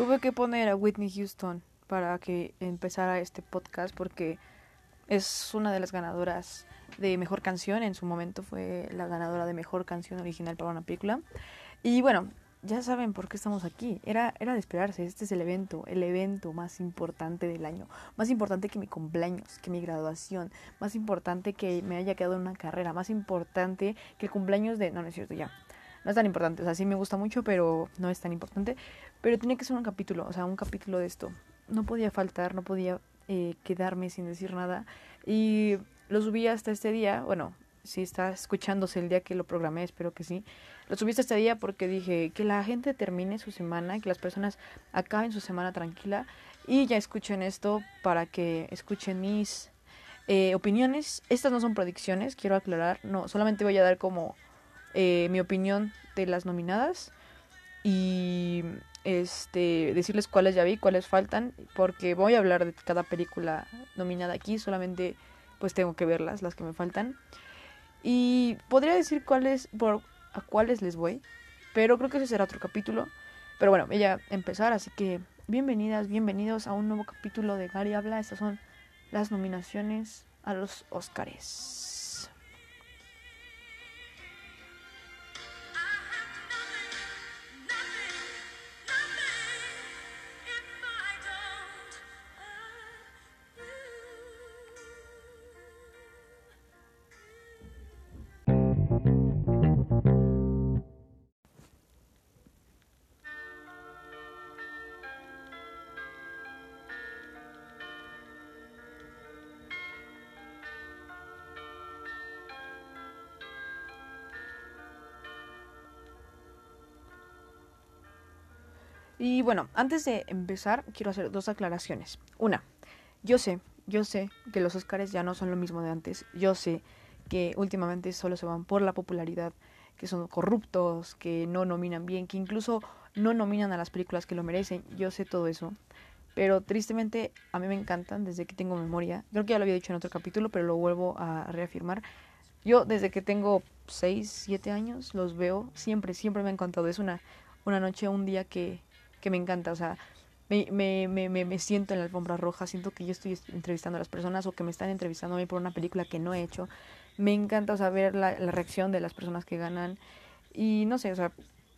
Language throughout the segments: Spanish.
tuve que poner a Whitney Houston para que empezara este podcast porque es una de las ganadoras de mejor canción. En su momento fue la ganadora de mejor canción original para una película. Y bueno, ya saben por qué estamos aquí. Era, era de esperarse. Este es el evento, el evento más importante del año. Más importante que mi cumpleaños, que mi graduación. Más importante que me haya quedado en una carrera. Más importante que el cumpleaños de... No, no es cierto, ya. No es tan importante. O sea, sí me gusta mucho, pero no es tan importante. Pero tiene que ser un capítulo, o sea, un capítulo de esto. No podía faltar, no podía eh, quedarme sin decir nada. Y lo subí hasta este día. Bueno, si está escuchándose el día que lo programé, espero que sí. Lo subiste este día porque dije que la gente termine su semana, que las personas acaben su semana tranquila y ya escuchen esto para que escuchen mis eh, opiniones. Estas no son predicciones, quiero aclarar, no, solamente voy a dar como eh, mi opinión de las nominadas y este decirles cuáles ya vi, cuáles faltan, porque voy a hablar de cada película nominada aquí, solamente pues tengo que verlas, las que me faltan. Y podría decir cuáles por a cuáles les voy, pero creo que ese será otro capítulo. Pero bueno, voy a empezar, así que bienvenidas, bienvenidos a un nuevo capítulo de Gary Habla. Estas son las nominaciones a los Oscars. Y bueno, antes de empezar, quiero hacer dos aclaraciones. Una, yo sé, yo sé que los Oscars ya no son lo mismo de antes. Yo sé que últimamente solo se van por la popularidad, que son corruptos, que no nominan bien, que incluso no nominan a las películas que lo merecen. Yo sé todo eso. Pero tristemente a mí me encantan desde que tengo memoria. Creo que ya lo había dicho en otro capítulo, pero lo vuelvo a reafirmar. Yo desde que tengo 6, 7 años los veo. Siempre, siempre me ha encantado. Es una, una noche, un día que, que me encanta, o sea, me, me, me, me, siento en la alfombra roja, siento que yo estoy entrevistando a las personas o que me están entrevistando a mí por una película que no he hecho. Me encanta, o sea, ver la, la reacción de las personas que ganan. Y no sé, o sea,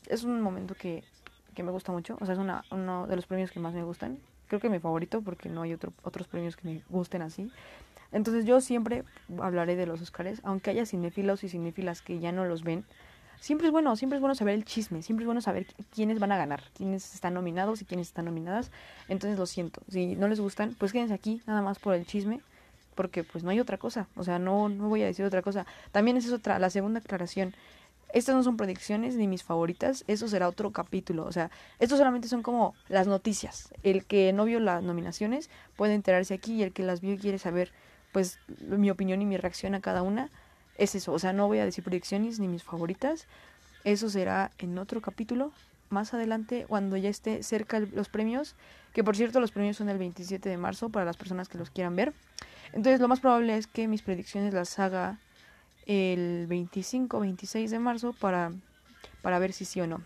es un momento que, que me gusta mucho. O sea, es una, uno de los premios que más me gustan. Creo que mi favorito porque no hay otro, otros premios que me gusten así. Entonces yo siempre hablaré de los Oscars, aunque haya cinéfilos y cinéfilas que ya no los ven siempre es bueno, siempre es bueno saber el chisme, siempre es bueno saber quiénes van a ganar, quiénes están nominados y quiénes están nominadas. Entonces lo siento, si no les gustan, pues quédense aquí nada más por el chisme, porque pues no hay otra cosa, o sea, no, no voy a decir otra cosa. También esa es otra, la segunda aclaración. Estas no son predicciones ni mis favoritas, eso será otro capítulo. O sea, estos solamente son como las noticias. El que no vio las nominaciones puede enterarse aquí y el que las vio y quiere saber, pues, mi opinión y mi reacción a cada una, es eso, o sea, no voy a decir predicciones ni mis favoritas. Eso será en otro capítulo más adelante cuando ya esté cerca los premios, que por cierto los premios son el 27 de marzo para las personas que los quieran ver. Entonces lo más probable es que mis predicciones las haga el 25 26 de marzo para, para ver si sí o no.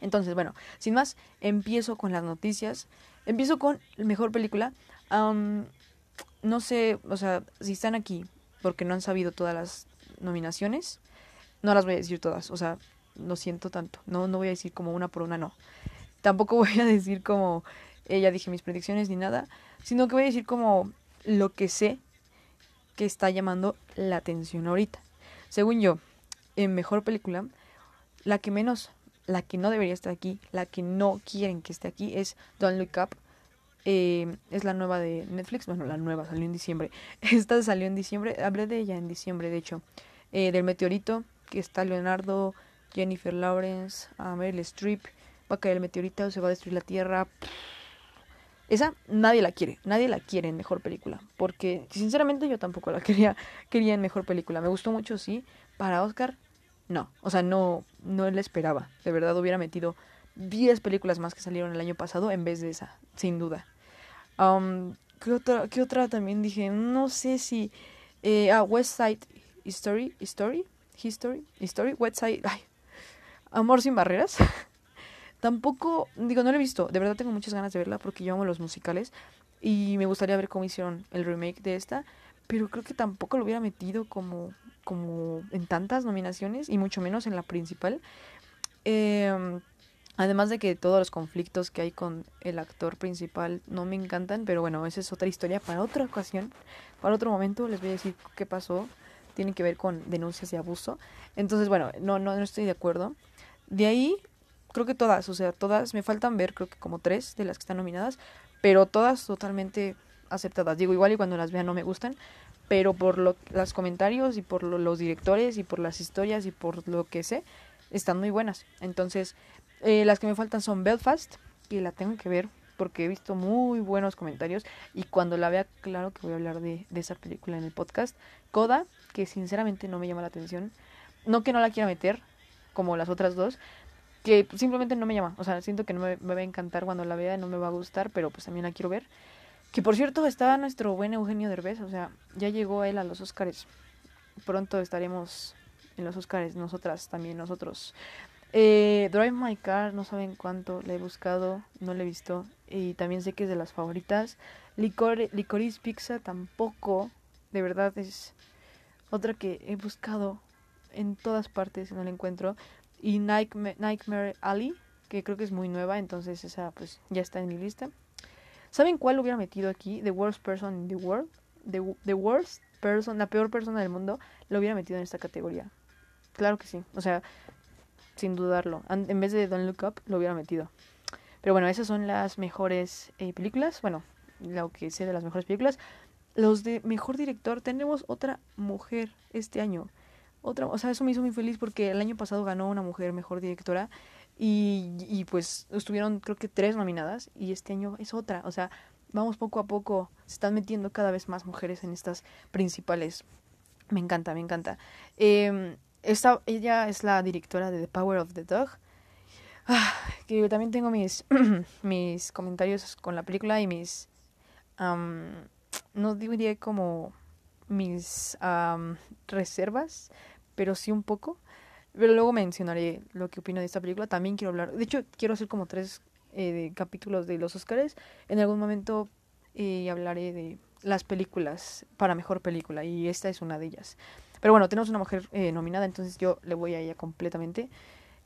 Entonces, bueno, sin más, empiezo con las noticias. Empiezo con mejor película. no sé, o sea, si están aquí porque no han sabido todas las nominaciones. No las voy a decir todas, o sea, lo siento tanto. No, no voy a decir como una por una, no. Tampoco voy a decir como ella ya dije mis predicciones ni nada, sino que voy a decir como lo que sé que está llamando la atención ahorita. Según yo, en mejor película, la que menos, la que no debería estar aquí, la que no quieren que esté aquí es Don't Look Up eh, es la nueva de Netflix. Bueno, la nueva salió en diciembre. Esta salió en diciembre. Hablé de ella en diciembre, de hecho. Eh, del meteorito, que está Leonardo, Jennifer Lawrence, Meryl Streep. Va a caer el meteorito, se va a destruir la Tierra. Esa nadie la quiere, nadie la quiere en mejor película, porque sinceramente yo tampoco la quería, quería en mejor película. Me gustó mucho, sí. Para Oscar, no, o sea, no, no la esperaba. De verdad hubiera metido 10 películas más que salieron el año pasado en vez de esa, sin duda. Um, ¿qué, otra, ¿Qué otra también dije? No sé si... Eh, ah, West Side History, History, History, History, West Side... Ay, Amor sin barreras. Tampoco, digo, no la he visto. De verdad tengo muchas ganas de verla porque yo amo los musicales. Y me gustaría ver cómo hicieron el remake de esta. Pero creo que tampoco lo hubiera metido como, como en tantas nominaciones. Y mucho menos en la principal. Eh, Además de que todos los conflictos que hay con el actor principal no me encantan, pero bueno, esa es otra historia para otra ocasión, para otro momento les voy a decir qué pasó, tiene que ver con denuncias de abuso. Entonces, bueno, no, no, no estoy de acuerdo. De ahí, creo que todas, o sea, todas, me faltan ver, creo que como tres de las que están nominadas, pero todas totalmente aceptadas. Digo, igual y cuando las vea no me gustan, pero por lo, los comentarios y por los directores y por las historias y por lo que sé, están muy buenas. Entonces, eh, las que me faltan son Belfast, que la tengo que ver porque he visto muy buenos comentarios y cuando la vea, claro que voy a hablar de, esa película en el podcast. Coda, que sinceramente no me llama la atención. No que no la quiera meter, como las otras dos, que simplemente no me llama. O sea, siento que no me, va a encantar cuando la vea, no me va a gustar, pero pues también la quiero ver. Que por cierto, está nuestro buen Eugenio Derbez, o sea, ya llegó él a los Oscars. Pronto estaremos en los Oscars, nosotras también, nosotros. Eh, Drive My Car, no saben cuánto la he buscado, no la he visto. Y también sé que es de las favoritas. Licor, Licorice Pizza tampoco, de verdad es otra que he buscado en todas partes no la encuentro. Y Nightmare, Nightmare Alley, que creo que es muy nueva, entonces esa pues ya está en mi lista. ¿Saben cuál hubiera metido aquí? The Worst Person in the World. The, the Worst Person, la peor persona del mundo, lo hubiera metido en esta categoría. Claro que sí. O sea, sin dudarlo. En vez de Don't Look Up, lo hubiera metido. Pero bueno, esas son las mejores eh, películas. Bueno, lo que sé de las mejores películas. Los de mejor director, tenemos otra mujer este año. Otra, o sea, eso me hizo muy feliz porque el año pasado ganó una mujer mejor directora y, y pues estuvieron creo que tres nominadas y este año es otra. O sea, vamos poco a poco, se están metiendo cada vez más mujeres en estas principales. Me encanta, me encanta. Eh, esta, ella es la directora de The Power of the Dog. Ah, que también tengo mis, mis comentarios con la película y mis... no diría como mis reservas, pero sí un poco. Pero luego mencionaré lo que opino de esta película. También quiero hablar... De hecho, quiero hacer como tres eh, capítulos de los Oscars. En algún momento eh, hablaré de las películas para mejor película y esta es una de ellas. Pero bueno, tenemos una mujer eh, nominada, entonces yo le voy a ella completamente.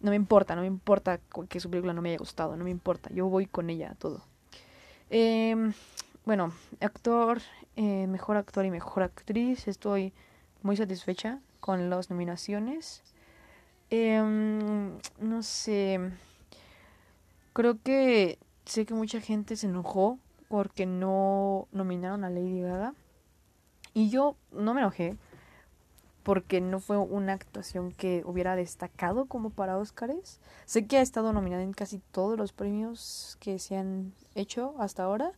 No me importa, no me importa que su película no me haya gustado, no me importa, yo voy con ella a todo. Em, bueno, actor, eh, mejor actor y mejor actriz, estoy muy satisfecha con las nominaciones. Em, no sé, creo que sé que mucha gente se enojó porque no nominaron a Lady Gaga. Y yo no me enojé porque no fue una actuación que hubiera destacado como para Óscares. Sé que ha estado nominada en casi todos los premios que se han hecho hasta ahora,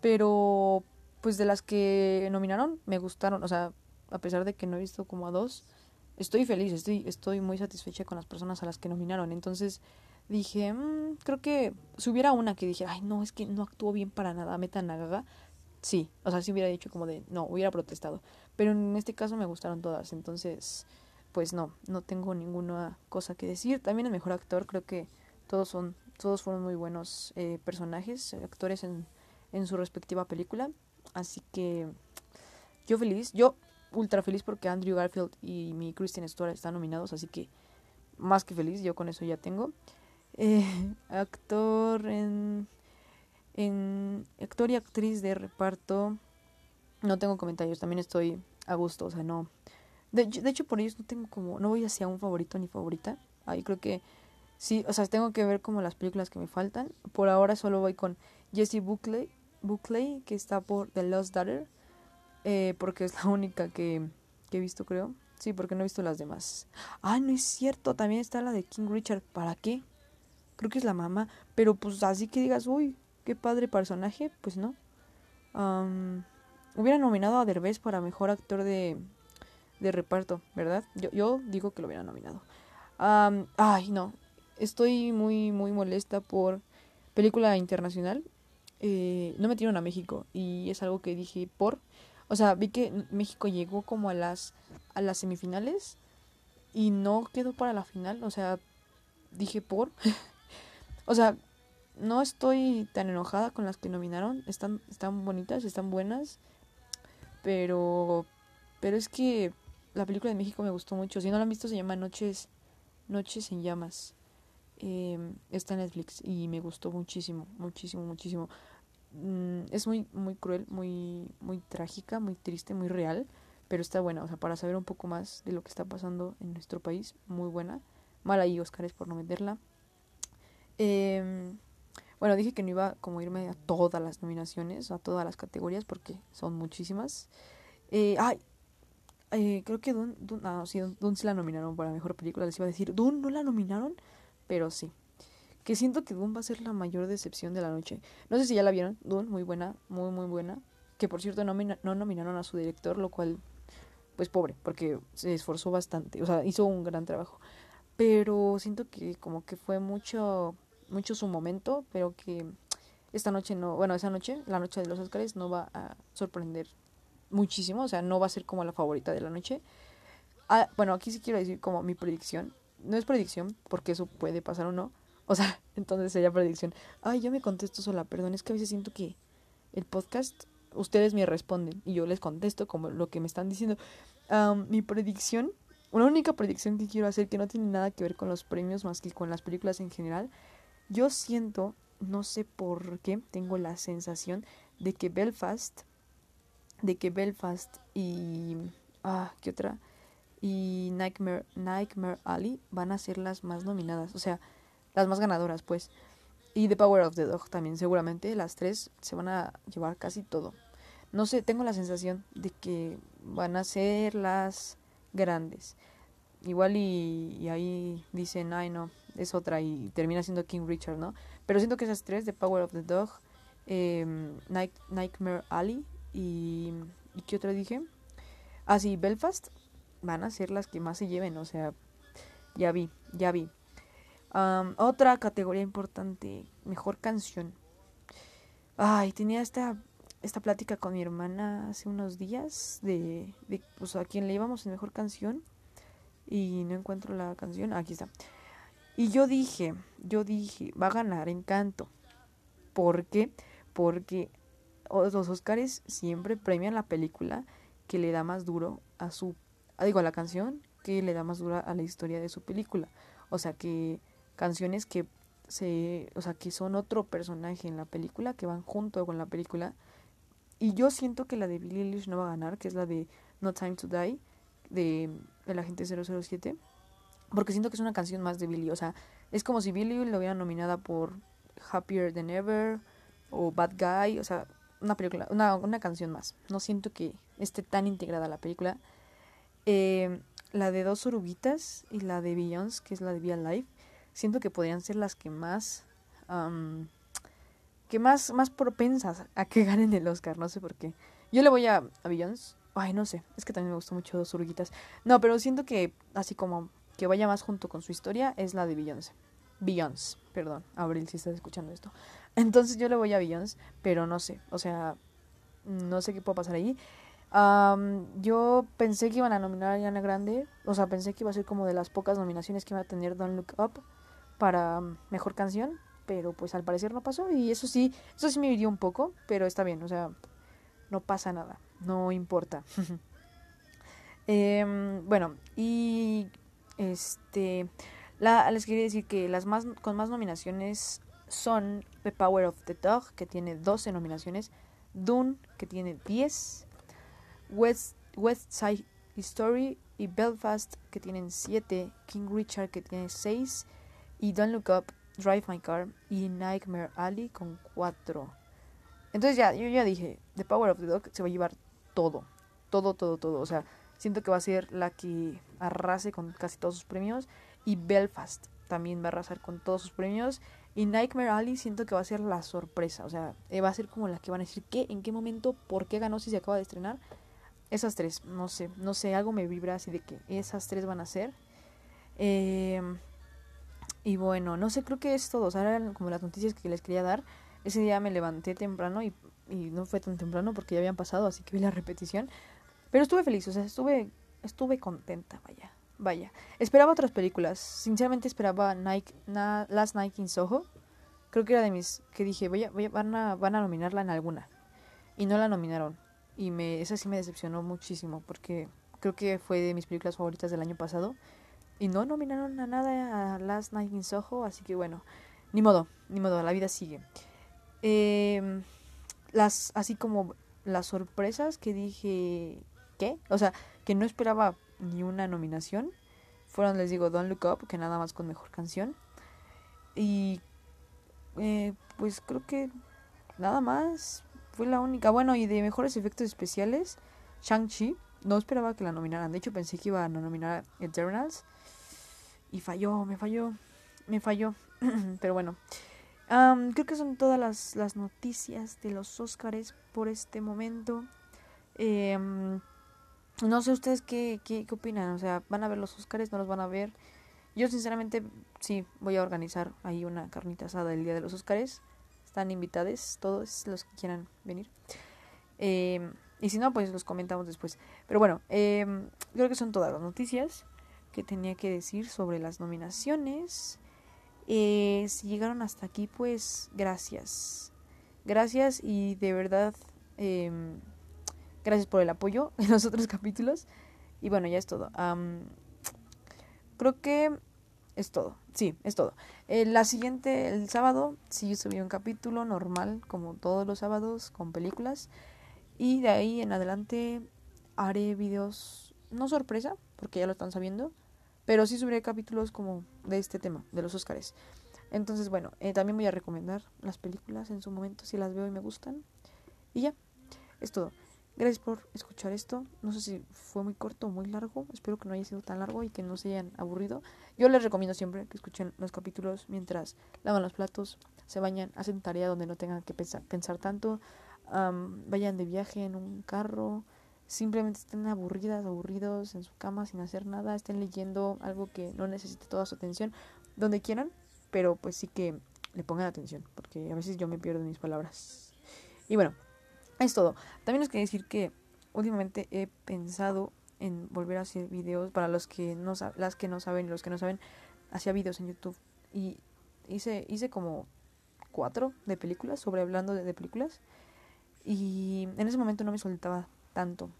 pero pues de las que nominaron me gustaron, o sea, a pesar de que no he visto como a dos, estoy feliz, estoy, estoy muy satisfecha con las personas a las que nominaron. Entonces dije, mm, creo que si hubiera una que dije, ay, no, es que no actuó bien para nada, metan a Gaga, sí, o sea, si hubiera dicho como de, no, hubiera protestado. Pero en este caso me gustaron todas, entonces, pues no, no tengo ninguna cosa que decir. También el mejor actor, creo que todos son, todos fueron muy buenos eh, personajes, actores en, en su respectiva película. Así que yo feliz, yo ultra feliz porque Andrew Garfield y mi Kristen Stewart están nominados, así que más que feliz, yo con eso ya tengo. Eh, actor en, en actor y actriz de reparto no tengo comentarios, también estoy a gusto, o sea, no. De, hecho, por ellos no tengo como, no voy hacia un favorito ni favorita. Ahí creo que sí, o sea, tengo que ver como las películas que me faltan. Por ahora solo voy con Jessie Buckley, Buckley que está por The Lost Daughter, eh, porque es la única que, que he visto, creo. Sí, porque no he visto las demás. Ah, no es cierto, también está la de King Richard. ¿Para qué? Creo que es la mamá. Pero pues así que digas, uy, qué padre personaje, pues no. Um, Hubiera nominado a Derbez para mejor actor de, de reparto, ¿verdad? Yo, yo digo que lo hubiera nominado. ay, no. Estoy muy, muy molesta por película internacional. Eh, no metieron a México y es algo que dije por. O sea, vi que México llegó como a las, a las semifinales y no quedó para la final. O sea, dije por. O sea, no estoy tan enojada con las que nominaron. Están, están bonitas, están buenas. Pero, pero es que la película de México me gustó mucho. Si no la han visto, se llama Noches, Noches en Llamas. Eh, está en Netflix y me gustó muchísimo, muchísimo, muchísimo. Mm, es muy, muy cruel, muy, muy trágica, muy triste, muy real, pero está buena. O sea, para saber un poco más de lo que está pasando en nuestro país, muy buena. Mal ahí, Oscar, por no meterla. Eh, bueno, dije que no iba como irme a todas las nominaciones, a todas las categorías, porque son muchísimas. Eh, ay, eh, creo que Dune, Dune, ah, sí, Dune sí la nominaron para mejor película. Les iba a decir, Dune no la nominaron, pero sí. Que siento que Dune va a ser la mayor decepción de la noche. No sé si ya la vieron, Dune, muy buena, muy, muy buena. Que por cierto no, no nominaron a su director, lo cual, pues pobre, porque se esforzó bastante, o sea, hizo un gran trabajo. Pero siento que como que fue mucho mucho su momento, pero que esta noche no, bueno, esa noche, la noche de los Oscars, no va a sorprender muchísimo, o sea, no va a ser como la favorita de la noche. Ah, bueno, aquí sí quiero decir como mi predicción. No es predicción, porque eso puede pasar o no. O sea, entonces sería predicción. Ay, yo me contesto sola, perdón, es que a veces siento que el podcast, ustedes me responden y yo les contesto como lo que me están diciendo. mi predicción, una única predicción que quiero hacer que no tiene nada que ver con los premios más que con las películas en general, yo siento, no sé por qué, tengo la sensación de que Belfast, de que Belfast y... Ah, ¿qué otra? Y Nightmare, Nightmare Alley van a ser las más nominadas, o sea, las más ganadoras, pues. Y The Power of the Dog también, seguramente las tres se van a llevar casi todo. No sé, tengo la sensación de que van a ser las grandes. Igual y, y ahí dicen, ay no, es otra y termina siendo King Richard, ¿no? Pero siento que esas tres, The Power of the Dog, eh, Nightmare Alley y... ¿Y qué otra dije? Ah, sí, Belfast van a ser las que más se lleven, o sea, ya vi, ya vi. otra categoría importante, mejor canción. Ay, tenía esta, esta plática con mi hermana hace unos días de, de pues, a quién le íbamos en mejor canción y no encuentro la canción. aquí está. Y yo dije, yo dije, va a ganar Encanto. ¿Por qué? Porque los Oscars siempre premian la película que le da más duro a su, ah, digo, a la canción que le da más duro a la historia de su película. O sea, que canciones que se, o sea, que son otro personaje en la película, que van junto con la película. Y yo siento que la de Billie Eilish no va a ganar, que es la de No Time to Die, de El Agente 007 porque siento que es una canción más de Billy. O sea, es como si Billy lo hubiera nominada por Happier Than Ever o Bad Guy. O sea, una película, una, una canción más. No siento que esté tan integrada la película. Eh, la de Dos Oruguitas y la de Beyoncé, que es la de Be Alive, siento que podrían ser las que más... que más, más propensas a que ganen el Oscar, no sé por qué. Yo le voy a, a. Ay, no sé, es que también me gustó mucho Dos Oruguitas. No, pero siento que así como que vaya más junto con su historia es la de Beyoncé. Beyoncé, perdón, Abril, si estás escuchando esto. Entonces yo le voy a Beyoncé, pero no sé, o sea, no sé qué puede pasar ahí. yo pensé que iban a nominar a Ariana Grande, o sea, pensé que iba a ser como de las pocas nominaciones que iba a tener Don't Look Up para mejor canción, pero pues al parecer no pasó y eso sí, eso sí me hirió un poco, pero está bien, o sea, no pasa nada, no importa. Em, bueno, y este, les quería decir que las más con más nominaciones son The Power of the Dog, que tiene 12 nominaciones, Dune, que tiene 10, West, West Side Story y Belfast, que tienen 7, King Richard, que tiene 6, y Don't Look Up, Drive My Car y Nightmare Alley con 4. Entonces ya, yo ya dije, The Power of the Dog se va a llevar todo, todo, todo, todo. O sea, Siento que va a ser la que arrase con casi todos sus premios. Y Belfast también va a arrasar con todos sus premios. Y Nightmare Alley siento que va a ser la sorpresa. O sea, eh, va a ser como la que van a decir qué, en qué momento, por qué ganó si se acaba de estrenar. Esas tres, no sé, no sé, algo me vibra así de que esas tres van a ser. Eh, y bueno, no sé, creo que es todo. O sea, eran como las noticias que les quería dar. Ese día me levanté temprano y, y no fue tan temprano porque ya habían pasado, así que vi la repetición. Pero estuve feliz, o sea, estuve, estuve contenta, vaya, vaya. Esperaba otras películas, sinceramente esperaba Nike, Last Night in Soho, creo que era de mis que dije, voy a, van, a, van a nominarla en alguna. Y no la nominaron. Y me, esa sí me decepcionó muchísimo porque creo que fue de mis películas favoritas del año pasado. Y no nominaron a nada a Last Night in Soho, así que bueno, ni modo, ni modo, la vida sigue. Em, las, así como las sorpresas que dije, ¿qué? O sea, que no esperaba ni una nominación. Fueron, les digo, Don't Look Up, que nada más con mejor canción. Y eh, pues creo que nada más fue la única. Bueno, y de mejores efectos especiales, Shang-Chi. No esperaba que la nominaran. De hecho, pensé que iban a nominar a Eternals. Y falló, me falló, me falló. Pero bueno, creo que son todas las, noticias de los Óscares por este momento. Em, no sé ustedes qué, qué, qué opinan. O sea, ¿van a ver los Óscares? ¿No los van a ver? Yo sinceramente sí voy a organizar ahí una carnita asada el día de los Óscares. Están invitados todos los que quieran venir. Em, y si no, pues los comentamos después. Pero bueno, em, creo que son todas las noticias que tenía que decir sobre las nominaciones. Eh, si llegaron hasta aquí, pues gracias. Gracias y de verdad, em, gracias por el apoyo en los otros capítulos. Y bueno, ya es todo. Am, creo que es todo. Sí, es todo. Eh, la siguiente, el sábado, sí subí un capítulo normal, como todos los sábados, con películas. Y de ahí en adelante haré videos, no sorpresa, porque ya lo están sabiendo, pero sí subiré capítulos como de este tema, de los Óscares. Entonces, bueno, eh, también voy a recomendar las películas en su momento si las veo y me gustan. Y ya, es todo. Gracias por escuchar esto. No sé si fue muy corto o muy largo. Espero que no haya sido tan largo y que no se hayan aburrido. Yo les recomiendo siempre que escuchen los capítulos mientras lavan los platos, se bañan, hacen tarea donde no tengan que pensar, pensar tanto, am, vayan de viaje en un carro, simplemente estén aburridas, aburridos en su cama sin hacer nada, estén leyendo algo que no necesite toda su atención, donde quieran, pero pues sí que le pongan atención, porque a veces yo me pierdo mis palabras. Y bueno, es todo. También les quería decir que últimamente he pensado en volver a hacer videos para los que no las que no saben los que no saben, hacía videos en YouTube y hice hice como cuatro de películas sobre hablando de, películas y en ese momento no me soltaba tanto.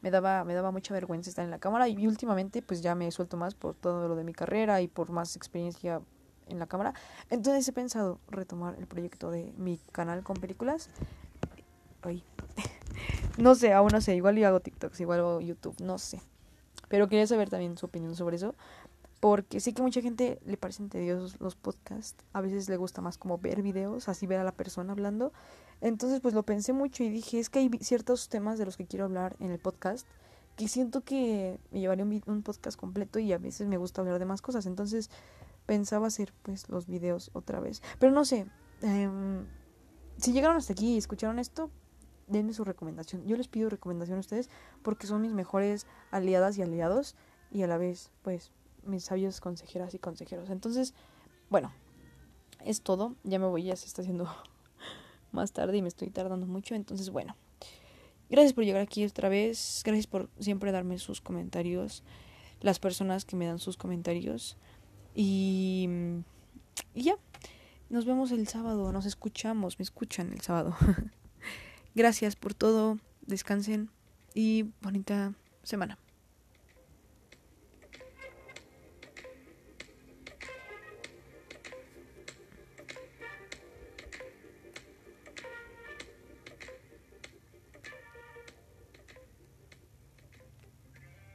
Me daba me daba mucha vergüenza estar en la cámara y últimamente pues ya me suelto más por todo lo de mi carrera y por más experiencia en la cámara. Entonces he pensado retomar el proyecto de mi canal con películas. Ay. no sé, aún no sé. Igual yo hago TikToks, igual hago YouTube, no sé. Pero quería saber también su opinión sobre eso. Porque sé que mucha gente le parecen tediosos los podcasts. A veces le gusta más como ver videos, así ver a la persona hablando. Entonces pues lo pensé mucho y dije, es que hay ciertos temas de los que quiero hablar en el podcast que siento que me llevaría un podcast completo y a veces me gusta hablar de más cosas. Entonces pensaba hacer pues los videos otra vez. Pero no sé, em, si llegaron hasta aquí y escucharon esto, denme su recomendación. Yo les pido recomendación a ustedes porque son mis mejores aliadas y aliados y a la vez pues mis sabios consejeras y consejeros. Entonces, bueno, es todo. Ya me voy, ya se está haciendo más tarde y me estoy tardando mucho. Entonces, bueno, gracias por llegar aquí otra vez. Gracias por siempre darme sus comentarios. Las personas que me dan sus comentarios. Y, y ya, nos vemos el sábado. Nos escuchamos, me escuchan el sábado. gracias por todo. Descansen y bonita semana.